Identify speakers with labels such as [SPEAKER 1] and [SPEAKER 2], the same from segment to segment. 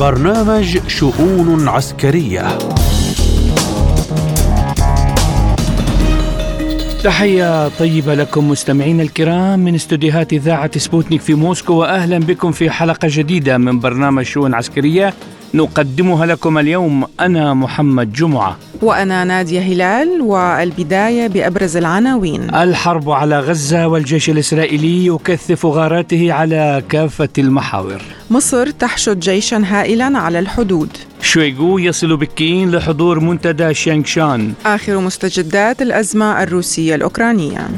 [SPEAKER 1] برنامج شؤون عسكرية.
[SPEAKER 2] تحية طيبة لكم مستمعينا الكرام من استديوهات إذاعة سبوتنيك في موسكو وأهلا بكم في حلقة جديدة من برنامج شؤون عسكرية. نقدمها لكم اليوم. أنا محمد جمعة.
[SPEAKER 3] وأنا نادية هلال والبداية بأبرز العناوين.
[SPEAKER 2] الحرب على غزة والجيش الإسرائيلي يكثف غاراته على كافة المحاور.
[SPEAKER 3] مصر تحشد جيشا هائلا على الحدود.
[SPEAKER 2] شويغو يصل بكين لحضور منتدى شانغشان
[SPEAKER 3] آخر مستجدات الأزمة الروسية الأوكرانية.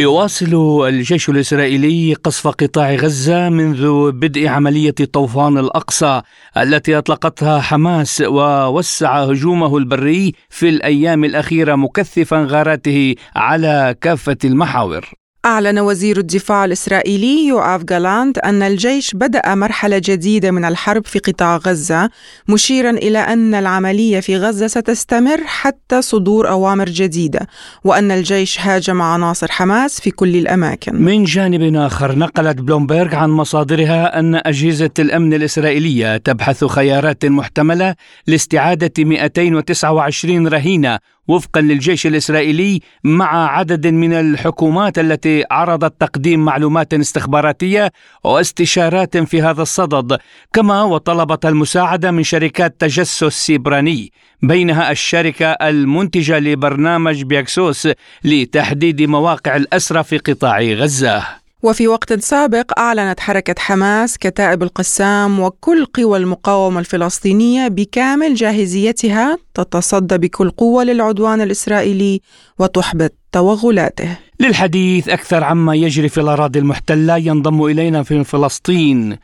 [SPEAKER 2] يواصل الجيش الإسرائيلي قصف قطاع غزة منذ بدء عملية طوفان الأقصى التي أطلقتها حماس ووسع هجومه البري في الأيام الأخيرة مكثفا غاراته على كافة المحاور.
[SPEAKER 3] أعلن وزير الدفاع الإسرائيلي يوآف جالاند أن الجيش بدأ مرحلة جديدة من الحرب في قطاع غزة مشيرا إلى أن العملية في غزة ستستمر حتى صدور أوامر جديدة وأن الجيش هاجم عناصر حماس في كل الأماكن.
[SPEAKER 2] من جانب آخر نقلت بلومبرغ عن مصادرها أن أجهزة الأمن الإسرائيلية تبحث خيارات محتملة لاستعادة 229 رهينة وفقا للجيش الإسرائيلي مع عدد من الحكومات التي عرضت تقديم معلومات استخباراتية واستشارات في هذا الصدد كما وطلبت المساعدة من شركات تجسس سيبراني بينها الشركة المنتجة لبرنامج بيكسوس لتحديد مواقع الأسرى في قطاع غزة.
[SPEAKER 3] وفي وقت سابق أعلنت حركة حماس كتائب القسام وكل قوى المقاومة الفلسطينية بكامل جاهزيتها تتصدى بكل قوة للعدوان الإسرائيلي وتحبط توغلاته.
[SPEAKER 2] للحديث أكثر عما يجري في الأراضي المحتلة ينضم إلينا في فلسطين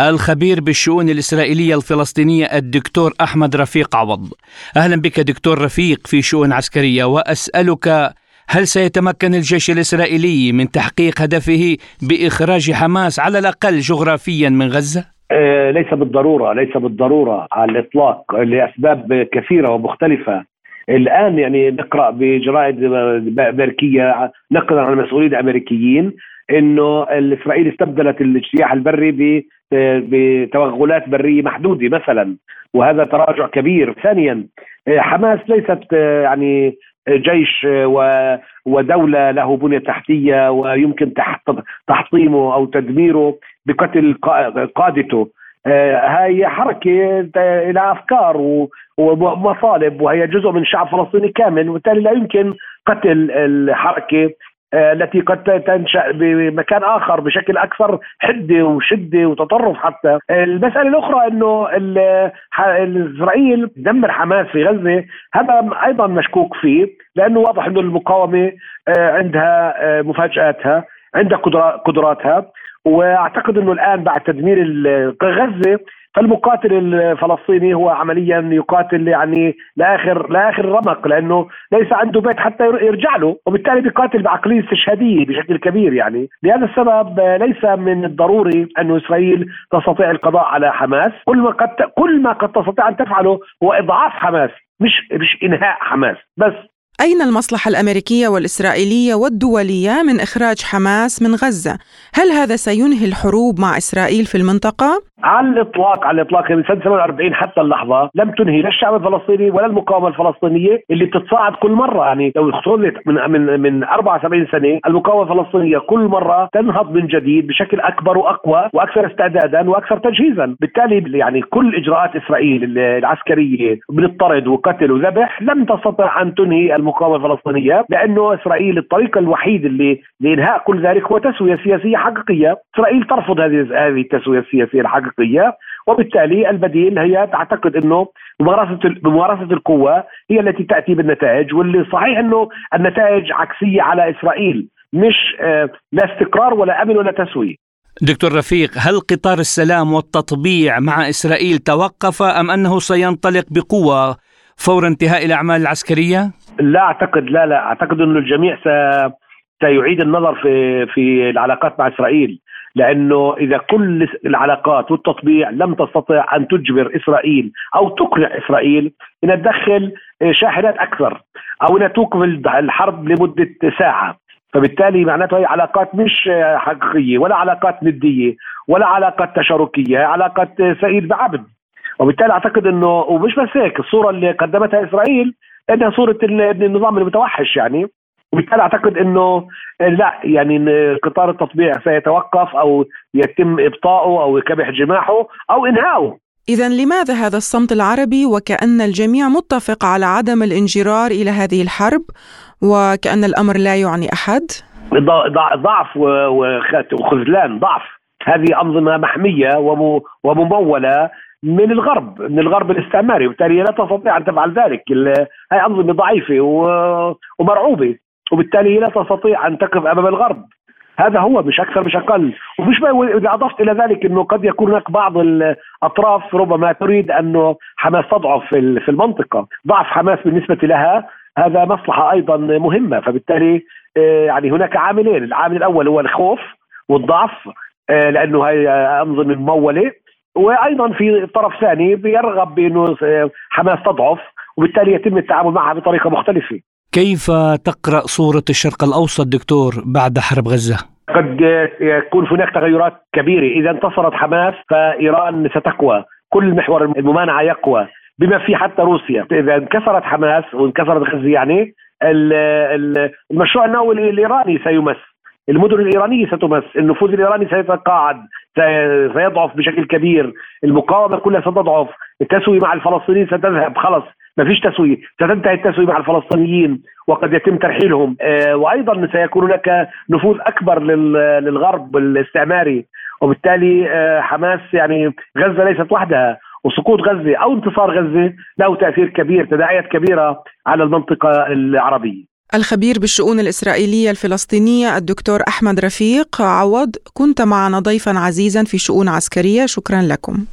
[SPEAKER 2] الخبير بالشؤون الإسرائيلية الفلسطينية الدكتور أحمد رفيق عوض. أهلا بك دكتور رفيق في شؤون عسكرية وأسألك هل سيتمكن الجيش الإسرائيلي من تحقيق هدفه بإخراج حماس على الأقل جغرافيا من غزة؟
[SPEAKER 4] آه، ليس بالضرورة ليس بالضرورة على الإطلاق لأسباب كثيرة ومختلفة الآن يعني نقرأ بجرائد أمريكية نقلا عن مسؤولين أمريكيين إنه الاسرائيل استبدلت الاجتياح البري بتوغلات برية محدودة مثلا وهذا تراجع كبير ثانيا آه، حماس ليست آه، يعني جيش ودولة له بنية تحتية ويمكن تحطيمه أو تدميره بقتل قادته. هي حركة لها أفكار ومطالب وهي جزء من شعب فلسطيني كامل وبالتالي لا يمكن قتل الحركة. آه، التي قد تنشأ بمكان آخر بشكل أكثر حدة وشدة وتطرف حتى. المسألة الأخرى إنه إسرائيل دمر حماس في غزة هذا أيضا مشكوك فيه لأنه واضح إنه المقاومة آه، عندها آه، مفاجآتها عندها قدراتها. وأعتقد إنه الآن بعد تدمير غزة فالمقاتل الفلسطيني هو عمليا يقاتل يعني لاخر لآخر رمق لأنه ليس عنده بيت حتى يرجع له وبالتالي بيقاتل بعقليه استشهاديه بشكل كبير يعني. لهذا السبب ليس من الضروري انه إسرائيل تستطيع القضاء على حماس. كل ما قد كل ما قد تستطيع أن تفعله هو إضعاف حماس مش مش إنهاء حماس. بس
[SPEAKER 3] أين المصلحة الأمريكية والإسرائيلية والدولية من إخراج حماس من غزة؟ هل هذا سينهي الحروب مع إسرائيل في المنطقة؟
[SPEAKER 4] على الإطلاق على الإطلاق من سنة 48 حتى اللحظة لم تنهي لا الشعب الفلسطيني ولا المقاومة الفلسطينية اللي بتتصاعد كل مرة يعني لو خلت من من من 74 سنة المقاومة الفلسطينية كل مرة تنهض من جديد بشكل أكبر وأقوى وأكثر استعدادا وأكثر تجهيزا، بالتالي يعني كل إجراءات إسرائيل العسكرية بنطرد وقتل وذبح لم تستطع أن تنهي المقاومة الفلسطينية لأنه إسرائيل الطريق الوحيد اللي لإنهاء كل ذلك هو تسوية سياسية حقيقية، إسرائيل ترفض هذه هذه التسوية السياسية الحقيقية وبالتالي البديل هي تعتقد أنه ممارسة ممارسة القوة هي التي تأتي بالنتائج واللي صحيح أنه النتائج عكسية على إسرائيل مش آه، لا استقرار ولا أمن ولا تسوية
[SPEAKER 2] دكتور رفيق هل قطار السلام والتطبيع مع إسرائيل توقف أم أنه سينطلق بقوة فور انتهاء الأعمال العسكرية؟
[SPEAKER 4] لا أعتقد لا لا أعتقد إنه الجميع س سيعيد النظر في في العلاقات مع إسرائيل لأنه إذا كل العلاقات والتطبيع لم تستطع أن تجبر إسرائيل أو تقنع إسرائيل انها تدخل شاحنات أكثر أو انها توقف الحرب لمدة ساعة. فبالتالي معناته هي علاقات مش حقيقية ولا علاقات ندية ولا علاقات تشاركية علاقات سيد بعبد. وبالتالي أعتقد إنه ومش بس هيك الصورة اللي قدمتها إسرائيل انها صورة النظام المتوحش يعني. وبالتالي أعتقد إنه لا يعني قطار التطبيع سيتوقف أو يتم إبطاؤه أو كبح جماحه أو انهائه
[SPEAKER 3] إذا لماذا هذا الصمت العربي؟ وكأن الجميع متفق على عدم الانجرار إلى هذه الحرب وكأن الأمر لا يعني أحد؟
[SPEAKER 4] ضعف وخذلان ضعف. هذه أنظمة محمية وممولة من الغرب من الغرب الاستعماري وبالتالي لا تستطيع أن تفعل ذلك. هي أنظمة ضعيفة ومرعوبة وبالتالي لا تستطيع أن تقف أمام الغرب. هذا هو مش أكثر مش أقل. ومش إذا أضفت إلى ذلك إنه قد يكون هناك بعض الأطراف ربما تريد انه حماس تضعف في المنطقة. ضعف حماس بالنسبة لها هذا مصلحة أيضا مهمة. فبالتالي آه، يعني هناك عاملين. العامل الأول هو الخوف والضعف آه، لأنه هي أنظمة ممولة. وأيضا في طرف ثاني بيرغب بأنه آه، حماس تضعف وبالتالي يتم التعامل معها بطريقة مختلفة.
[SPEAKER 2] كيف تقرأ صورة الشرق الأوسط دكتور بعد حرب غزة؟
[SPEAKER 4] قد يكون هناك تغيرات كبيرة، إذا انتصرت حماس فإيران ستقوى، كل محور الممانعة يقوى، بما في حتى روسيا، إذا انكسرت حماس وانكسرت غزة يعني المشروع النووي الإيراني سيمس. المدن الإيرانية ستمس، النفوذ الإيراني سيتقاعد، سيضعف بشكل كبير، المقاومة كلها ستضعف، التسوية مع الفلسطينيين ستذهب خلص ما فيش تسوية ستنتهي التسوية مع الفلسطينيين وقد يتم ترحيلهم. آه، وأيضا سيكون هناك نفوذ أكبر للغرب الاستعماري وبالتالي آه، حماس يعني غزة ليست وحدها وسقوط غزة أو انتصار غزة له تأثير كبير تداعيات كبيرة على المنطقة العربية.
[SPEAKER 3] الخبير بالشؤون الإسرائيلية الفلسطينية الدكتور أحمد رفيق عوض كنت معنا ضيفا عزيزا في شؤون عسكرية شكرا لكم.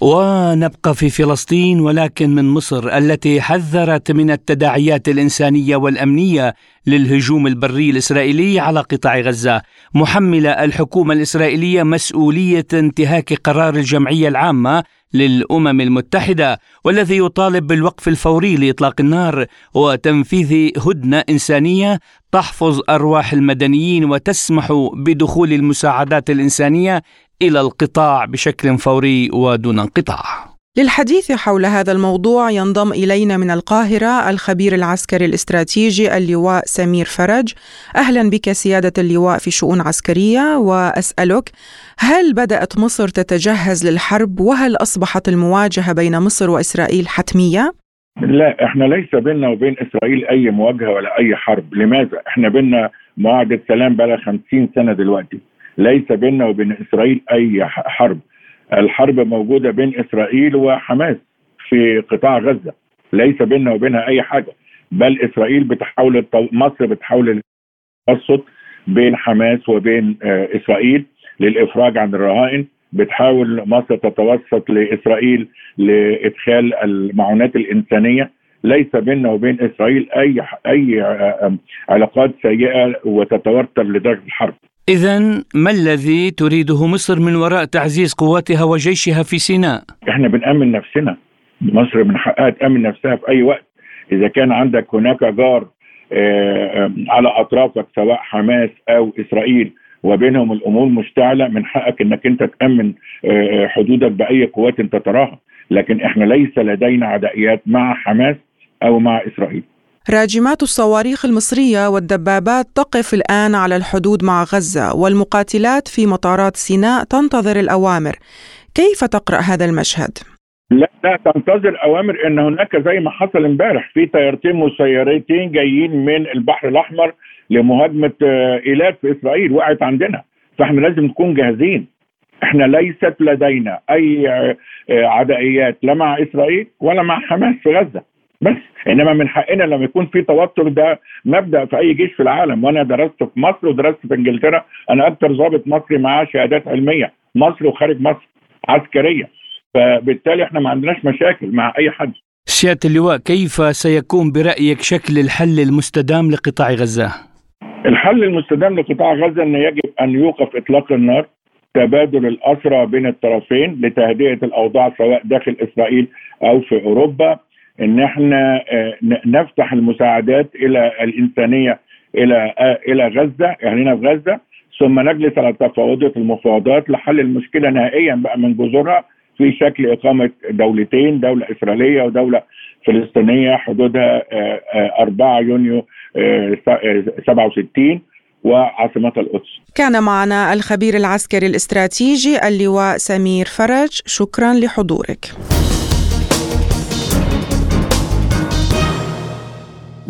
[SPEAKER 2] ونبقى في فلسطين ولكن من مصر التي حذرت من التداعيات الإنسانية والأمنية للهجوم البري الإسرائيلي على قطاع غزة، محمله الحكومة الإسرائيلية مسؤولية انتهاك قرار الجمعية العامة للأمم المتحدة والذي يطالب بالوقف الفوري لإطلاق النار وتنفيذ هدنة إنسانية تحفظ أرواح المدنيين وتسمح بدخول المساعدات الإنسانية إلى القطاع بشكل فوري ودون انقطاع.
[SPEAKER 3] للحديث حول هذا الموضوع ينضم إلينا من القاهرة الخبير العسكري الاستراتيجي اللواء سمير فرج. أهلا بك سيادة اللواء في شؤون عسكرية وأسألك هل بدأت مصر تتجهز للحرب وهل أصبحت المواجهة بين مصر وإسرائيل حتمية؟
[SPEAKER 5] لا إحنا ليس بيننا وبين إسرائيل أي مواجهة ولا أي حرب، لماذا؟ إحنا بيننا معاهدة سلام بقى 50 سنة دلوقتي. ليس بيننا وبين إسرائيل أي حرب الحرب موجودة بين إسرائيل وحماس في قطاع غزة ليس بيننا وبينها أي حاجة بل إسرائيل بتحاول مصر بتحاول التوسط بين حماس وبين آه، إسرائيل للإفراج عن الرهائن بتحاول مصر تتوسط لإسرائيل لإدخال المعونات الإنسانية ليس بيننا وبين إسرائيل أي أي آه، علاقات سيئة وتتوتر لدرجة الحرب.
[SPEAKER 2] إذا ما الذي تريده مصر من وراء تعزيز قواتها وجيشها في سيناء؟
[SPEAKER 5] إحنا بنأمن نفسنا. مصر من حقها تأمن نفسها في أي وقت. إذا كان عندك هناك جار آه، على أطرافك سواء حماس أو إسرائيل وبينهم الأمور مشتعلة من حقك إنك أنت تأمن آه، حدودك بأي قوات أنت تراها. لكن إحنا ليس لدينا عدائيات مع حماس أو مع إسرائيل.
[SPEAKER 3] راجمات الصواريخ المصرية والدبابات تقف الآن على الحدود مع غزة والمقاتلات في مطارات سيناء تنتظر الأوامر. كيف تقرأ هذا المشهد؟
[SPEAKER 5] لا لا تنتظر أوامر إن هناك زي ما حصل امبارح. في طيارتين مسيرتين جايين من البحر الأحمر لمهاجمة آه، إيلات في إسرائيل وقعت عندنا. فإحنا لازم نكون جاهزين. إحنا ليست لدينا أي آه، عدائيات لا مع إسرائيل ولا مع حماس في غزة. بس. إنما من حقنا لما يكون في توتر ده مبدأ في أي جيش في العالم. وأنا درست في مصر ودرست في إنجلترا. أنا أكثر ضابط مصري معاه شهادات علمية. مصر وخارج مصر عسكرية. فبالتالي إحنا ما عندناش مشاكل مع أي حد.
[SPEAKER 2] سيادة اللواء كيف سيكون برأيك شكل الحل المستدام لقطاع غزة؟
[SPEAKER 5] الحل المستدام لقطاع غزة أن يجب أن يوقف إطلاق النار تبادل الأسرى بين الطرفين لتهدئة الأوضاع سواء داخل إسرائيل أو في أوروبا. إن إحنا آه، نفتح المساعدات إلى الإنسانية إلى إلى غزة هنا في غزة ثم نجلس على تفاوضات المفاوضات لحل المشكلة نهائيا بقى من جذورها في شكل إقامة دولتين دولة إسرائيلية ودولة فلسطينية حدودها 4 يونيو 67 وعاصمتها القدس.
[SPEAKER 3] كان معنا الخبير العسكري الاستراتيجي اللواء سمير فرج، شكرا لحضورك.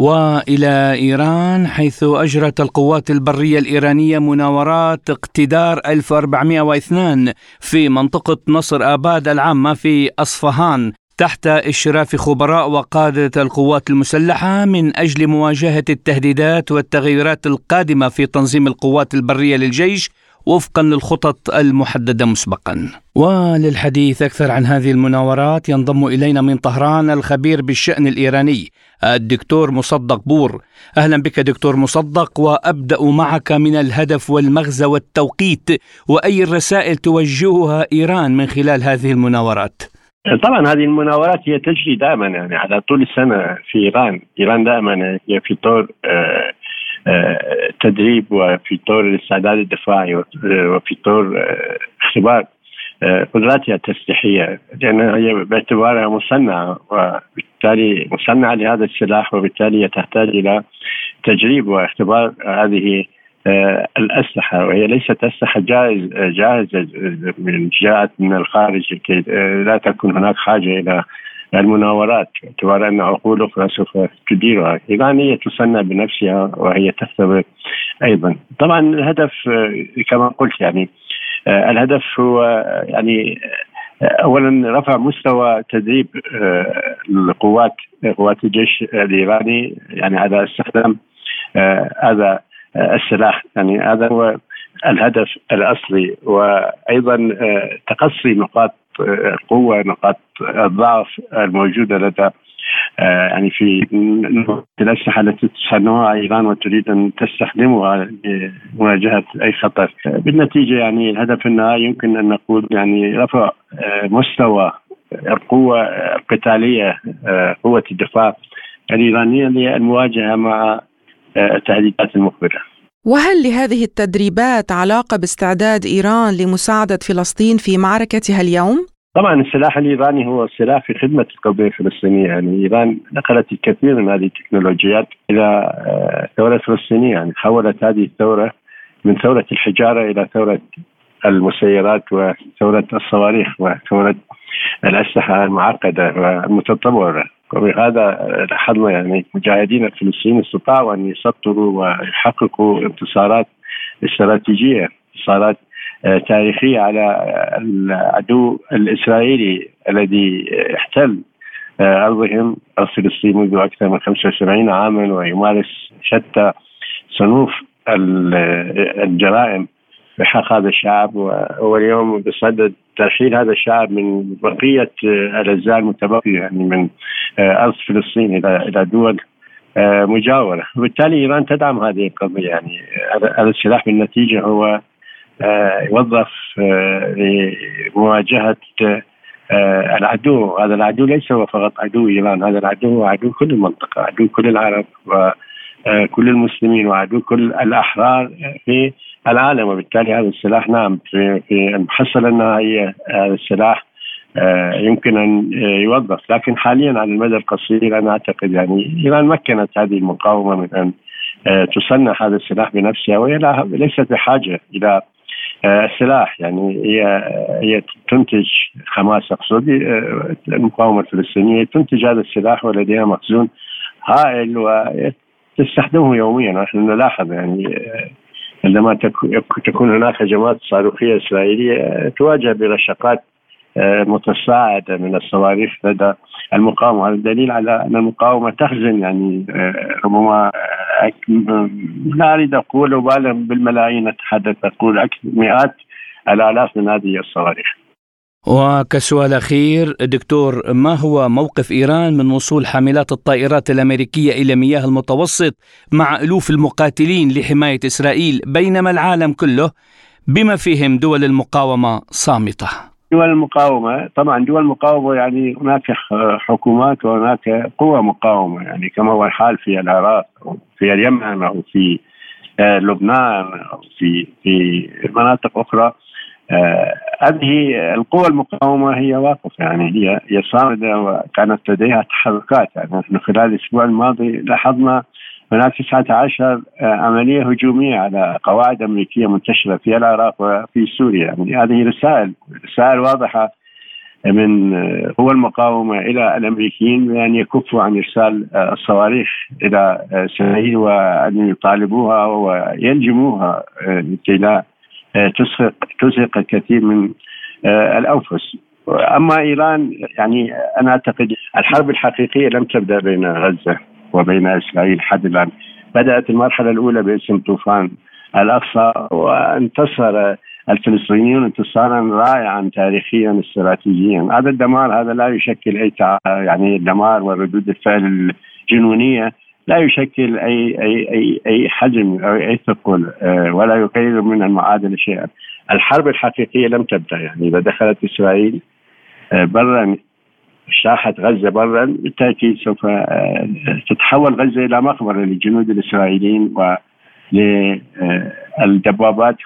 [SPEAKER 2] وإلى إيران حيث أجرت القوات البرية الإيرانية مناورات اقتدار 1402 في منطقة نصر آباد العامة في أصفهان تحت إشراف خبراء وقادة القوات المسلحة من أجل مواجهة التهديدات والتغيرات القادمة في تنظيم القوات البرية للجيش وفقا للخطط المحددة مسبقا. وللحديث أكثر عن هذه المناورات ينضم إلينا من طهران الخبير بالشأن الإيراني الدكتور مصدق بور. أهلا بك دكتور مصدق وأبدأ معك من الهدف والمغزى والتوقيت وأي الرسائل توجهها إيران من خلال هذه المناورات.
[SPEAKER 6] طبعا هذه المناورات هي تجري دائما يعني على طول السنة في إيران، إيران دائما هي في طور آه تدريب وفي طور الاستعداد الدفاعي وفي طور اختبار. قدراتها التسليحية لانها هي باعتبارها مصنعة وبالتالي مصنعة لهذا السلاح وبالتالي تحتاج إلى تجريب واختبار هذه الأسلحة. وهي ليست أسلحة جاهز جاهزة من جاءت من الخارج لا تكون هناك حاجة إلى المناورات باعتبار أن عقول أخرى سوف تديرها، ايران هي تصنع بنفسها وهي تختبر أيضا. طبعا الهدف كما قلت يعني الهدف هو يعني اولا رفع مستوى تدريب القوات قوات الجيش الإيراني يعني على استخدام هذا السلاح. يعني هذا هو الهدف الأصلي. وأيضا تقصي نقاط القوه نقاط الضعف الموجودة لدى يعني في الأسلحة التي تصنعها ايران وتريد أن تستخدمها لمواجهة أي خطر. بالنتيجة يعني الهدف النهائي يمكن أن نقول يعني رفع مستوى القوة القتالية قوة الدفاع الإيرانية للمواجهة مع التهديدات المقبلة.
[SPEAKER 3] وهل لهذه التدريبات علاقة باستعداد إيران لمساعدة فلسطين في معركتها اليوم؟
[SPEAKER 6] طبعا السلاح الإيراني هو سلاح في خدمة القضية الفلسطينية. يعني إيران نقلت الكثير من هذه التكنولوجيات إلى الثوره الفلسطينيه يعني حولت هذه الثورة من ثورة الحجارة إلى ثورة المسيرات وثورة الصواريخ وثورة الأسلحة المعقدة والمتطورة. وبهذا لاحظنا يعني مجاهدين الفلسطينيين استطاعوا أن يسطروا ويحققوا انتصارات استراتيجية انتصارات تاريخية على العدو الإسرائيلي الذي احتل أرضهم ارض فلسطين منذ أكثر من 75 عاما ويمارس شتى صنوف الجرائم. بحق هذا الشعب واليوم بصدد ترحيل هذا الشعب من بقية الأجزاء المتبقية يعني من أرض فلسطين إلى إلى دول مجاورة، وبالتالي إيران تدعم هذه القضية يعني هذا السلاح بالنتيجة هو يوظف لمواجهة العدو، هذا العدو ليس هو فقط عدو إيران، هذا العدو هو عدو كل المنطقة، عدو كل العرب وكل المسلمين وعدو كل الأحرار في العالم وبالتالي هذا السلاح نعم في في المحصله النهائيه هذا السلاح يمكن أن يوظف. لكن حاليا على المدى القصير أنا أعتقد يعني إيران مكنت هذه المقاومة من أن تصنع هذا السلاح بنفسها وهي ليست بحاجة إلى السلاح يعني هي هي تنتج حماس اقصد المقاومة الفلسطينية تنتج هذا السلاح ولديها مخزون هائل وتستخدمه يوميا. نحن نلاحظ يعني عندما تكون هناك هجمات صاروخية إسرائيلية تواجه برشقات متصاعدة من الصواريخ لدى المقاومة. هذا دليل على أن المقاومة تخزن يعني ربما لا أريد أقول بالملايين أتحدث أقول مئات الالاف من هذه الصواريخ.
[SPEAKER 2] وكسؤال أخير دكتور ما هو موقف إيران من وصول حاملات الطائرات الأمريكية إلى مياه المتوسط مع ألوف المقاتلين لحماية إسرائيل بينما العالم كله بما فيهم دول المقاومة صامتة؟
[SPEAKER 6] دول المقاومة طبعا دول المقاومة يعني هناك حكومات وهناك قوى مقاومة يعني كما هو الحال في العراق في اليمن أو في آه، لبنان أو في في مناطق أخرى. هذه القوى المقاومة هي واقف يعني هي هي صامدة وكانت لديها تحركات. يعني نحن خلال الأسبوع الماضي لاحظنا هناك 19 آه، عملية هجومية على قواعد أمريكية منتشرة في العراق وفي سوريا. يعني هذه رسائل رسائل واضحة من آه، قوى المقاومة إلى الأمريكيين بأن يكفوا عن إرسال آه، الصواريخ إلى إسرائيل وأن يطالبوها ويلجموها لكي لا تزهق تزهق الكثير من الأنفس. أما إيران يعني أنا أعتقد الحرب الحقيقية لم تبدأ بين غزة وبين إسرائيل حد الآن. بدأت المرحلة الأولى باسم طوفان الأقصى وانتصر الفلسطينيون انتصارا رائعا تاريخيا استراتيجيا. هذا الدمار هذا لا يشكل أي يعني الدمار وردود الفعل الجنونية. لا يشكل اي اي اي أي حجم أو أي ثقل آه، ولا يغير من المعادله شيئا. الحرب الحقيقية لم تبدأ يعني إذا دخلت إسرائيل آه، برا ساحة غزة برا بالتأكيد سوف آه، تتحول غزة إلى مقبرة للجنود الإسرائيليين وللدبابات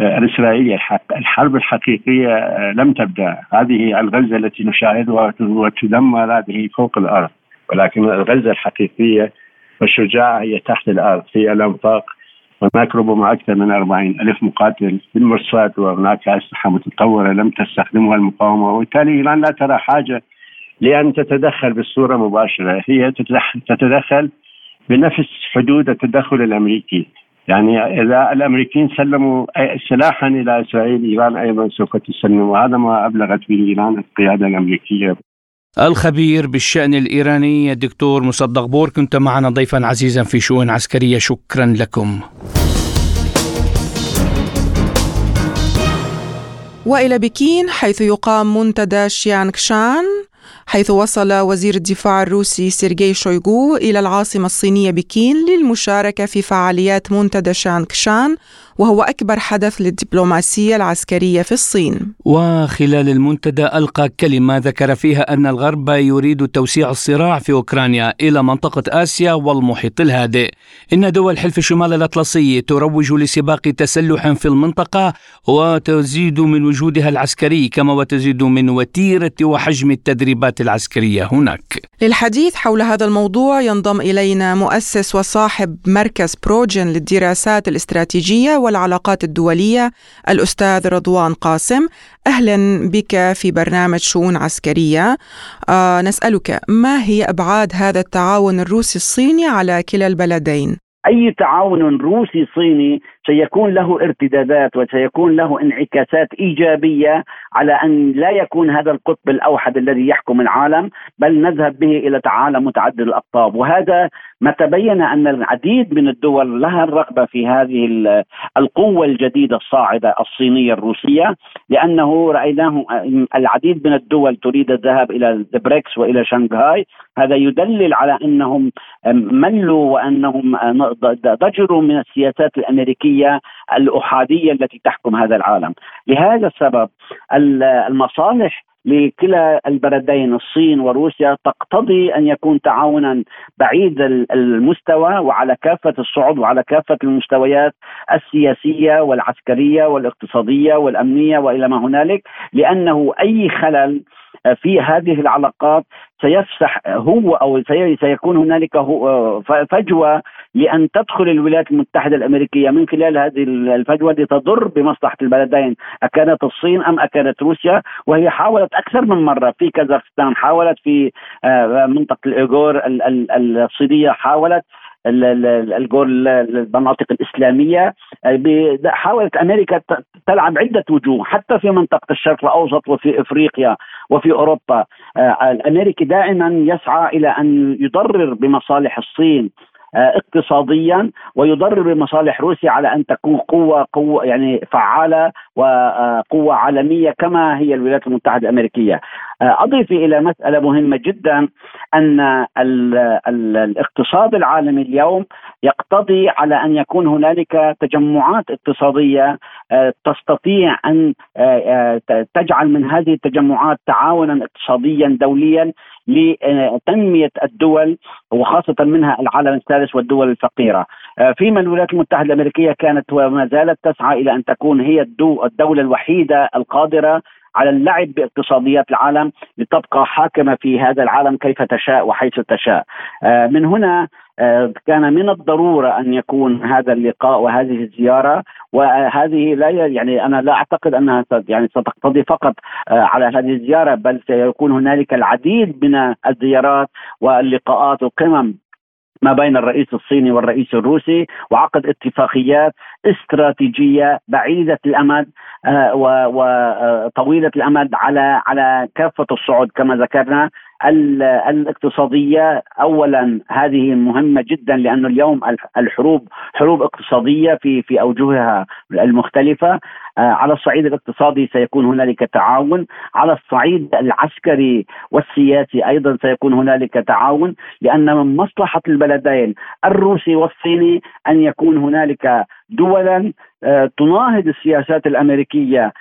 [SPEAKER 6] الإسرائيلية الحرب الحقيقية آه، لم تبدأ هذه الغزة التي نشاهدها وتدمر هذه فوق الأرض ولكن الغزة الحقيقية والشجاعة هي تحت الأرض في الأنفاق هناك ربما أكثر من 40 ألف مقاتل في المرصاد وهناك أسلحة متطورة لم تستخدمها المقاومة. وبالتالي إيران لا ترى حاجة لأن تتدخل بصورة مباشرة. هي تتدخل بنفس حدود التدخل الأمريكي. يعني إذا الأمريكيين سلموا سلاحا إلى إسرائيل إيران أيضا سوف تسلم. وهذا ما أبلغت به إيران القيادة الأمريكية.
[SPEAKER 2] الخبير بالشأن الإيراني الدكتور مصدق بور كنت معنا ضيفا عزيزا في شؤون عسكرية. شكرا لكم.
[SPEAKER 3] وإلى بكين حيث يقام منتدى شيانغشان حيث وصل وزير الدفاع الروسي سيرجي شويغو إلى العاصمة الصينية بكين للمشاركة في فعاليات منتدى شانكشان وهو أكبر حدث للدبلوماسية العسكرية في الصين.
[SPEAKER 2] وخلال المنتدى ألقى كلمة ذكر فيها أن الغرب يريد توسيع الصراع في أوكرانيا إلى منطقة آسيا والمحيط الهادئ. إن دول حلف الشمال الأطلسي تروج لسباق تسلح في المنطقة وتزيد من وجودها العسكري كما وتزيد من وتيرة وحجم التدريبات العسكرية هناك.
[SPEAKER 3] للحديث حول هذا الموضوع ينضم إلينا مؤسس وصاحب مركز بروجن للدراسات الاستراتيجية والعلاقات الدولية الأستاذ رضوان قاسم أهلا بك في برنامج شؤون عسكرية آه نسألك ما هي أبعاد هذا التعاون الروسي الصيني على كلا البلدين؟
[SPEAKER 7] أي تعاون روسي صيني سيكون له ارتدادات وسيكون له انعكاسات إيجابية على أن لا يكون هذا القطب الأوحد الذي يحكم العالم بل نذهب به إلى تعالم متعدد الاقطاب وهذا ما تبين أن العديد من الدول لها الرغبة في هذه القوة الجديدة الصاعدة الصينية الروسية لأنه رأيناه العديد من الدول تريد الذهاب إلى البريكس وإلى شنغهاي. هذا يدلل على أنهم ملوا وأنهم ضجروا من السياسات الأمريكية الأحادية التي تحكم هذا العالم. لهذا السبب المصالح لكلا البلدين الصين وروسيا تقتضي أن يكون تعاونا بعيد المستوى وعلى كافة الصعد وعلى كافة المستويات السياسية والعسكرية والاقتصادية والأمنية وإلى ما هنالك لأنه أي خلل في هذه العلاقات سيفسح هو أو سيكون هنالك فجوة لأن تدخل الولايات المتحدة الأمريكية من خلال هذه الفجوة لتضر بمصلحة البلدين أكانت الصين أم أكانت روسيا؟ وهي حاولت أكثر من مرة في كازاخستان حاولت في آه، منطقة الإيغور الصينية حاولت الجول المناطق الإسلامية. حاولت أمريكا تلعب عدة وجوه حتى في منطقة الشرق الأوسط وفي إفريقيا وفي أوروبا. آه، الأمريكي دائما يسعى إلى أن يضرر بمصالح الصين. اقتصاديا ويضرر بمصالح روسيا على أن تكون قوة قوة يعني فعالة وقوة عالمية كما هي الولايات المتحدة الأمريكية. أضيف إلى مسألة مهمة جدا أن ال ال الاقتصاد العالمي اليوم يقتضي على أن يكون هنالك تجمعات اقتصادية تستطيع أن تجعل من هذه التجمعات تعاونا اقتصاديا دوليا. لتنمية الدول وخاصة منها العالم الثالث والدول الفقيرة. آه، فيما الولايات المتحدة الأمريكية كانت وما زالت تسعى إلى أن تكون هي الدولة الوحيدة القادرة على اللعب باقتصاديات العالم لتبقى حاكمة في هذا العالم كيف تشاء وحيث تشاء. آه، من هنا كان من الضرورة أن يكون هذا اللقاء وهذه الزيارة وهذه لا يعني أنا لا أعتقد أنها يعني ستقتضي فقط آه، على هذه الزيارة بل سيكون هنالك العديد من الزيارات واللقاءات والقمم ما بين الرئيس الصيني والرئيس الروسي وعقد اتفاقيات استراتيجية بعيدة الأمد وطويلة الأمد على على كافة الصعد كما ذكرنا. الاقتصادية اولا هذه مهمة جدا لأنه اليوم الحروب حروب اقتصادية في في أوجهها المختلفة. آه، على الصعيد الاقتصادي سيكون هنالك تعاون. على الصعيد العسكري والسياسي أيضا سيكون هنالك تعاون لأن من مصلحة البلدين الروسي والصيني أن يكون هنالك دولا آه، تناهض السياسات الأمريكية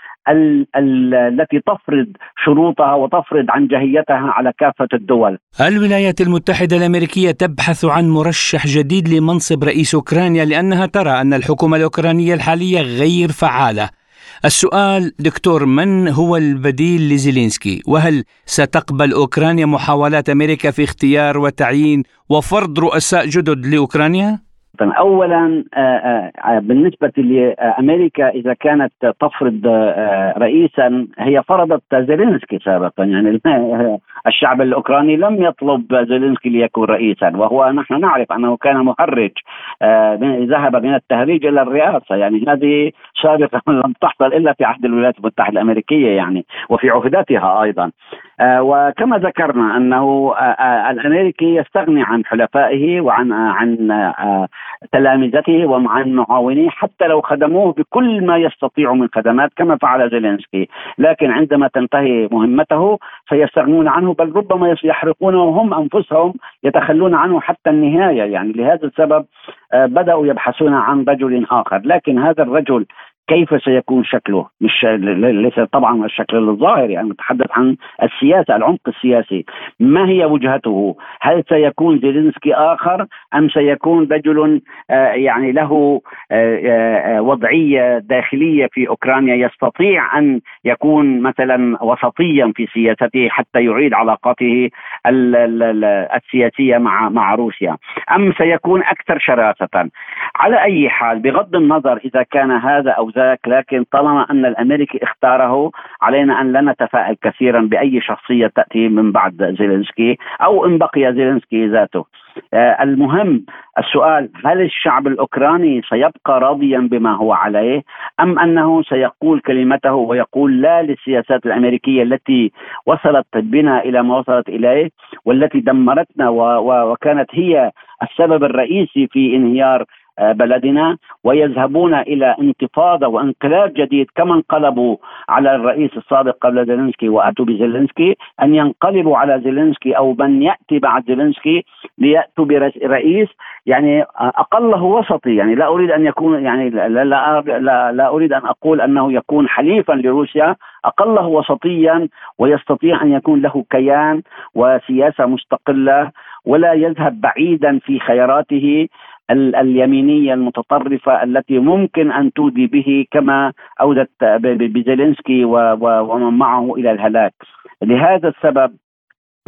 [SPEAKER 7] التي تفرض شروطها وتفرض عنجهيتها على كافة الدول.
[SPEAKER 2] الولايات المتحدة الأمريكية تبحث عن مرشح جديد لمنصب رئيس أوكرانيا لأنها ترى أن الحكومة الأوكرانية الحالية غير فعالة. السؤال دكتور من هو البديل لزيلينسكي وهل ستقبل أوكرانيا محاولات أمريكا في اختيار وتعيين وفرض رؤساء جدد
[SPEAKER 7] اولا آه، آه، آه، بالنسبة لأمريكا إذا كانت تفرض رئيسا هي فرضت زيلينسكي سابقا. يعني الشعب الأوكراني لم يطلب زيلينسكي ليكون رئيسا. وهو نحن نعرف أنه كان مهرج ذهب من التهريج إلى الرئاسة. يعني هذه سابقا لم تحصل إلا في عهد الولايات المتحدة الأمريكية يعني وفي عهدتها أيضا. وكما ذكرنا أنه الأمريكي يستغني عن حلفائه وعن عن تلامذته وعن معاونيه حتى لو خدموه بكل ما يستطيع من خدمات كما فعل زيلينسكي. لكن عندما تنتهي مهمته سيستغنون عنه بل ربما يحرقونه هم أنفسهم يتخلون عنه حتى النهاية. يعني لهذا السبب آه، بدأوا يبحثون عن رجل آخر. لكن هذا الرجل كيف سيكون شكله؟ مش ليس طبعا الشكل الظاهري يعني نتحدث عن السياسة العمق السياسي. ما هي وجهته؟ هل سيكون زيلينسكي آخر أم سيكون رجل آه، يعني له آه، آه، وضعية داخلية في أوكرانيا يستطيع أن يكون مثلا وسطيا في سياسته حتى يعيد علاقاته السياسية مع مع روسيا؟ أم سيكون أكثر شراسة؟ على أي حال بغض النظر إذا كان هذا أو ذاك لكن طالما أن الأمريكي اختاره علينا أن لا نتفائل كثيرا بأي شخصية تأتي من بعد زيلينسكي أو إن بقي زيلينسكي ذاته. آه، المهم السؤال هل الشعب الأوكراني سيبقى راضيا بما هو عليه أم أنه سيقول كلمته ويقول لا للسياسات الأمريكية التي وصلت بنا إلى ما وصلت إليه والتي دمرتنا وكانت هي السبب الرئيسي في انهيار بلدنا ويذهبون إلى انتفاضة وانقلاب جديد كما انقلبوا على الرئيس السابق قبل زيلينسكي وأتوا بزيلينسكي أن ينقلبوا على زيلينسكي أو من يأتي بعد زيلينسكي ليأتوا برئيس يعني أقله وسطي يعني لا أريد أن يكون يعني لا لا, لا, لا أريد أن أقول أنه يكون حليفا لروسيا أقله وسطيا ويستطيع أن يكون له كيان وسياسة مستقلة ولا يذهب بعيدا في خياراته. اليمينية المتطرفة التي ممكن أن تودي به كما أودت بزيلينسكي ومن معه إلى الهلاك. لهذا السبب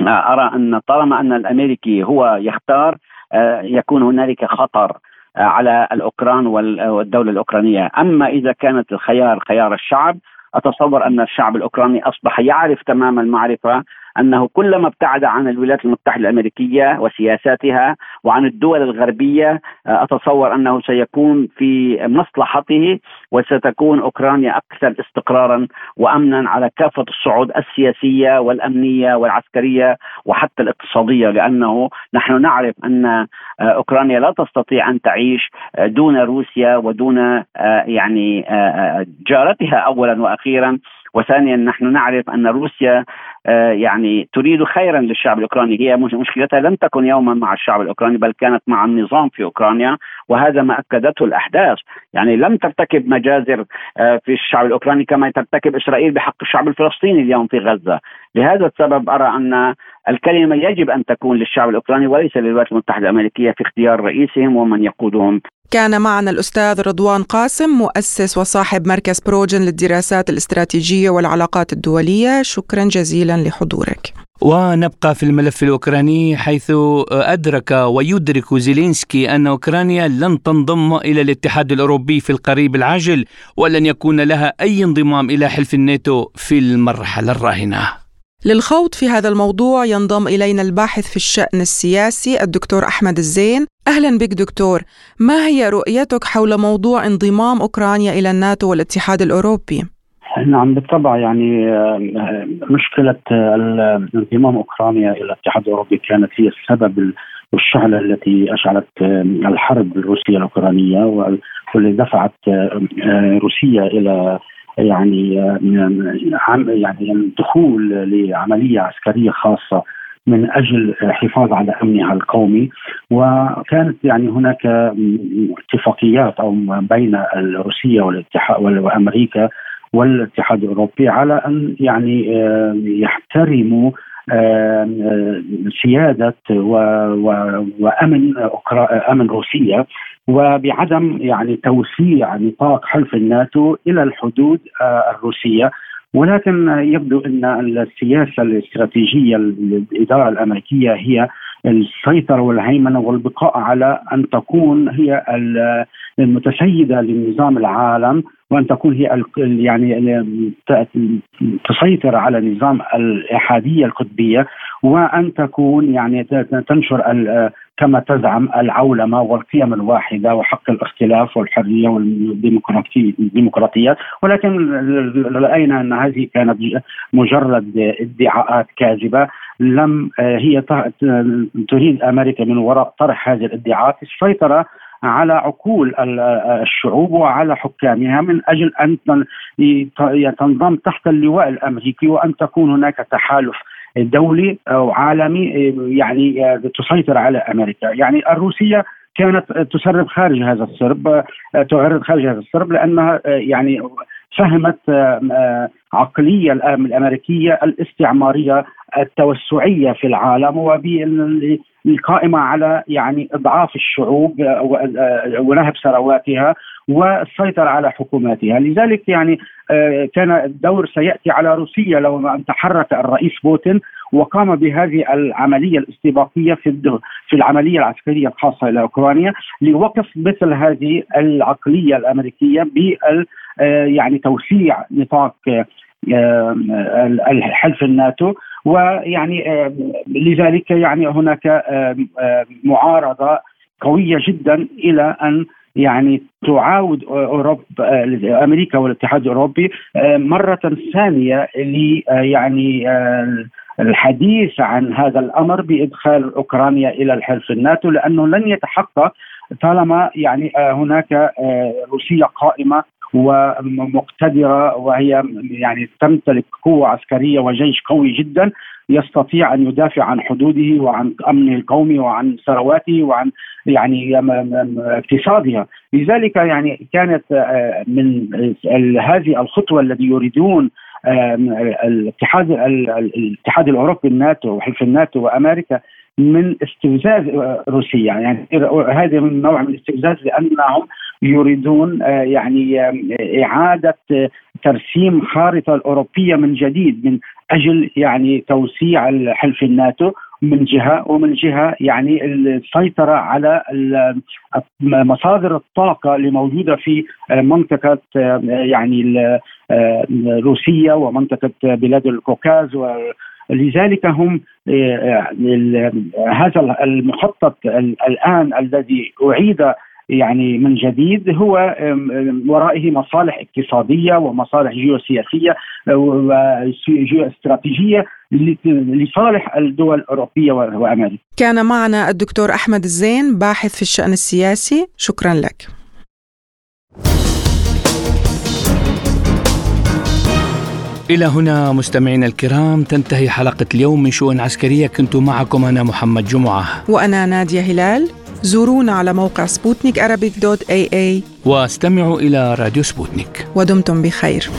[SPEAKER 7] أرى أن طالما أن الأمريكي هو يختار آه، يكون هنالك خطر آه، على الأوكران والدولة الأوكرانية، أما إذا كانت الخيار خيار الشعب أتصور أن الشعب الأوكراني أصبح يعرف تمام المعرفة أنه كلما ابتعد عن الولايات المتحدة الأمريكية وسياساتها وعن الدول الغربية أتصور أنه سيكون في مصلحته وستكون أوكرانيا أكثر استقرارا وأمنا على كافة الصعود السياسية والأمنية والعسكرية وحتى الاقتصادية لأنه نحن نعرف أن أوكرانيا لا تستطيع أن تعيش دون روسيا ودون يعني جارتها اولا وأخيرا. وثانيا نحن نعرف أن روسيا آه، يعني تريد خيرا للشعب الأوكراني. هي مشكلتها لم تكن يوما مع الشعب الأوكراني بل كانت مع النظام في أوكرانيا وهذا ما أكدته الأحداث. يعني لم ترتكب مجازر آه، في الشعب الأوكراني كما ترتكب إسرائيل بحق الشعب الفلسطيني اليوم في غزة. لهذا السبب أرى أن الكلمة يجب أن تكون للشعب الأوكراني وليس للولايات المتحدة الأمريكية في اختيار رئيسهم ومن يقودهم.
[SPEAKER 3] كان معنا الأستاذ رضوان قاسم مؤسس وصاحب مركز بروجن للدراسات الاستراتيجية والعلاقات الدولية. شكرا جزيلا لحضورك.
[SPEAKER 2] ونبقى في الملف الأوكراني حيث أدرك ويدرك زيلينسكي أن أوكرانيا لن تنضم إلى الاتحاد الأوروبي في القريب العاجل ولن يكون لها أي انضمام إلى حلف الناتو في المرحلة الراهنة.
[SPEAKER 3] للخوض في هذا الموضوع ينضم إلينا الباحث في الشأن السياسي الدكتور أحمد الزين أهلا بك دكتور ما هي رؤيتك حول موضوع انضمام أوكرانيا إلى الناتو والاتحاد الأوروبي؟
[SPEAKER 8] نعم بالطبع يعني آه، مشكلة انضمام أوكرانيا إلى الاتحاد الأوروبي كانت هي السبب والشعلة التي أشعلت الحرب الروسية الأوكرانية واللي دفعت آه، روسيا إلى يعني يعني الدخول لعملية عسكرية خاصة من أجل الحفاظ على أمنها القومي. وكانت يعني هناك اتفاقيات أو بين روسيا والاتحاد وأمريكا والاتحاد الأوروبي على أن يعني يحترموا سيادة وأمن أمن روسيا وبعدم يعني توسيع نطاق حلف الناتو إلى الحدود آه، الروسية. ولكن يبدو أن السياسة الاستراتيجية للإدارة الأمريكية هي السيطرة والهيمنة والبقاء على أن تكون هي المتسيدة للنظام العالم. وأن تكون هي يعني تسيطر على نظام الاحاديه القطبية وأن تكون يعني تنشر كما تزعم العولمة والقيم الواحدة وحق الاختلاف والحرية والديمقراطيه ولكن راينا أن هذه كانت مجرد ادعاءات كاذبة؟ لم هي تريد أمريكا من وراء طرح هذه الادعاءات. السيطرة على عقول الشعوب وعلى حكامها من أجل أن تنضم تحت اللواء الأمريكي وأن تكون هناك تحالف دولي أو عالمي يعني تسيطر على أمريكا، يعني الروسية كانت تسرب خارج هذا السرب تغرد خارج هذا السرب لأنها يعني فهمت عقلية الأمريكية الاستعمارية التوسعية في العالم والقائمه على يعني إضعاف الشعوب ونهب ثرواتها والسيطره على حكوماتها، لذلك يعني آه، كان الدور سيأتي على روسيا لو أن تحرك الرئيس بوتين. وقام بهذه العملية الاستباقيه في في العملية العسكرية الخاصة إلى أوكرانيا لوقف مثل هذه العقلية الأمريكية بال آه، يعني توسيع نطاق آه، الحلف الناتو. ويعني لذلك يعني هناك معارضة قوية جدا إلى أن يعني تعاود اوروبا أمريكا والاتحاد الأوروبي مرة ثانية ل يعني الحديث عن هذا الأمر بإدخال أوكرانيا إلى الحلف الناتو لأنه لن يتحقق طالما يعني هناك روسيا قائمة ومقتدرة وهي يعني تمتلك قوة عسكرية وجيش قوي جدا يستطيع أن يدافع عن حدوده وعن امنه القومي وعن ثرواته وعن يعني اقتصادها، لذلك يعني كانت آه، من هذه الخطوة الذي يريدون الاتحاد الاتحاد الأوروبي الناتو وحلف الناتو وأمريكا من استفزاز روسيا. يعني هذا من نوع من الاستفزاز لأنهم يريدون آه، يعني إعادة ترسيم خارطة الأوروبية من جديد من أجل يعني توسيع حلف الناتو. من جهة ومن جهة يعني السيطرة على مصادر الطاقة اللي موجودة في منطقة يعني روسيا ومنطقة بلاد الكوكاز. لذلك هم هذا المخطط الآن الذي أعيد يعني من جديد هو ورائه مصالح اقتصادية ومصالح جيوسياسية وجيوستراتيجيه لصالح الدول الأوروبية وأمريكا.
[SPEAKER 3] كان معنا الدكتور أحمد الزين باحث في الشأن السياسي، شكرا لك.
[SPEAKER 2] إلى هنا مستمعينا الكرام تنتهي حلقة اليوم من شؤون عسكرية كنت معكم أنا محمد جمعة
[SPEAKER 3] وأنا نادية هلال زورونا على موقع سبوتنيك dot AE
[SPEAKER 2] واستمعوا إلى راديو سبوتنيك.
[SPEAKER 3] ودمتم بخير.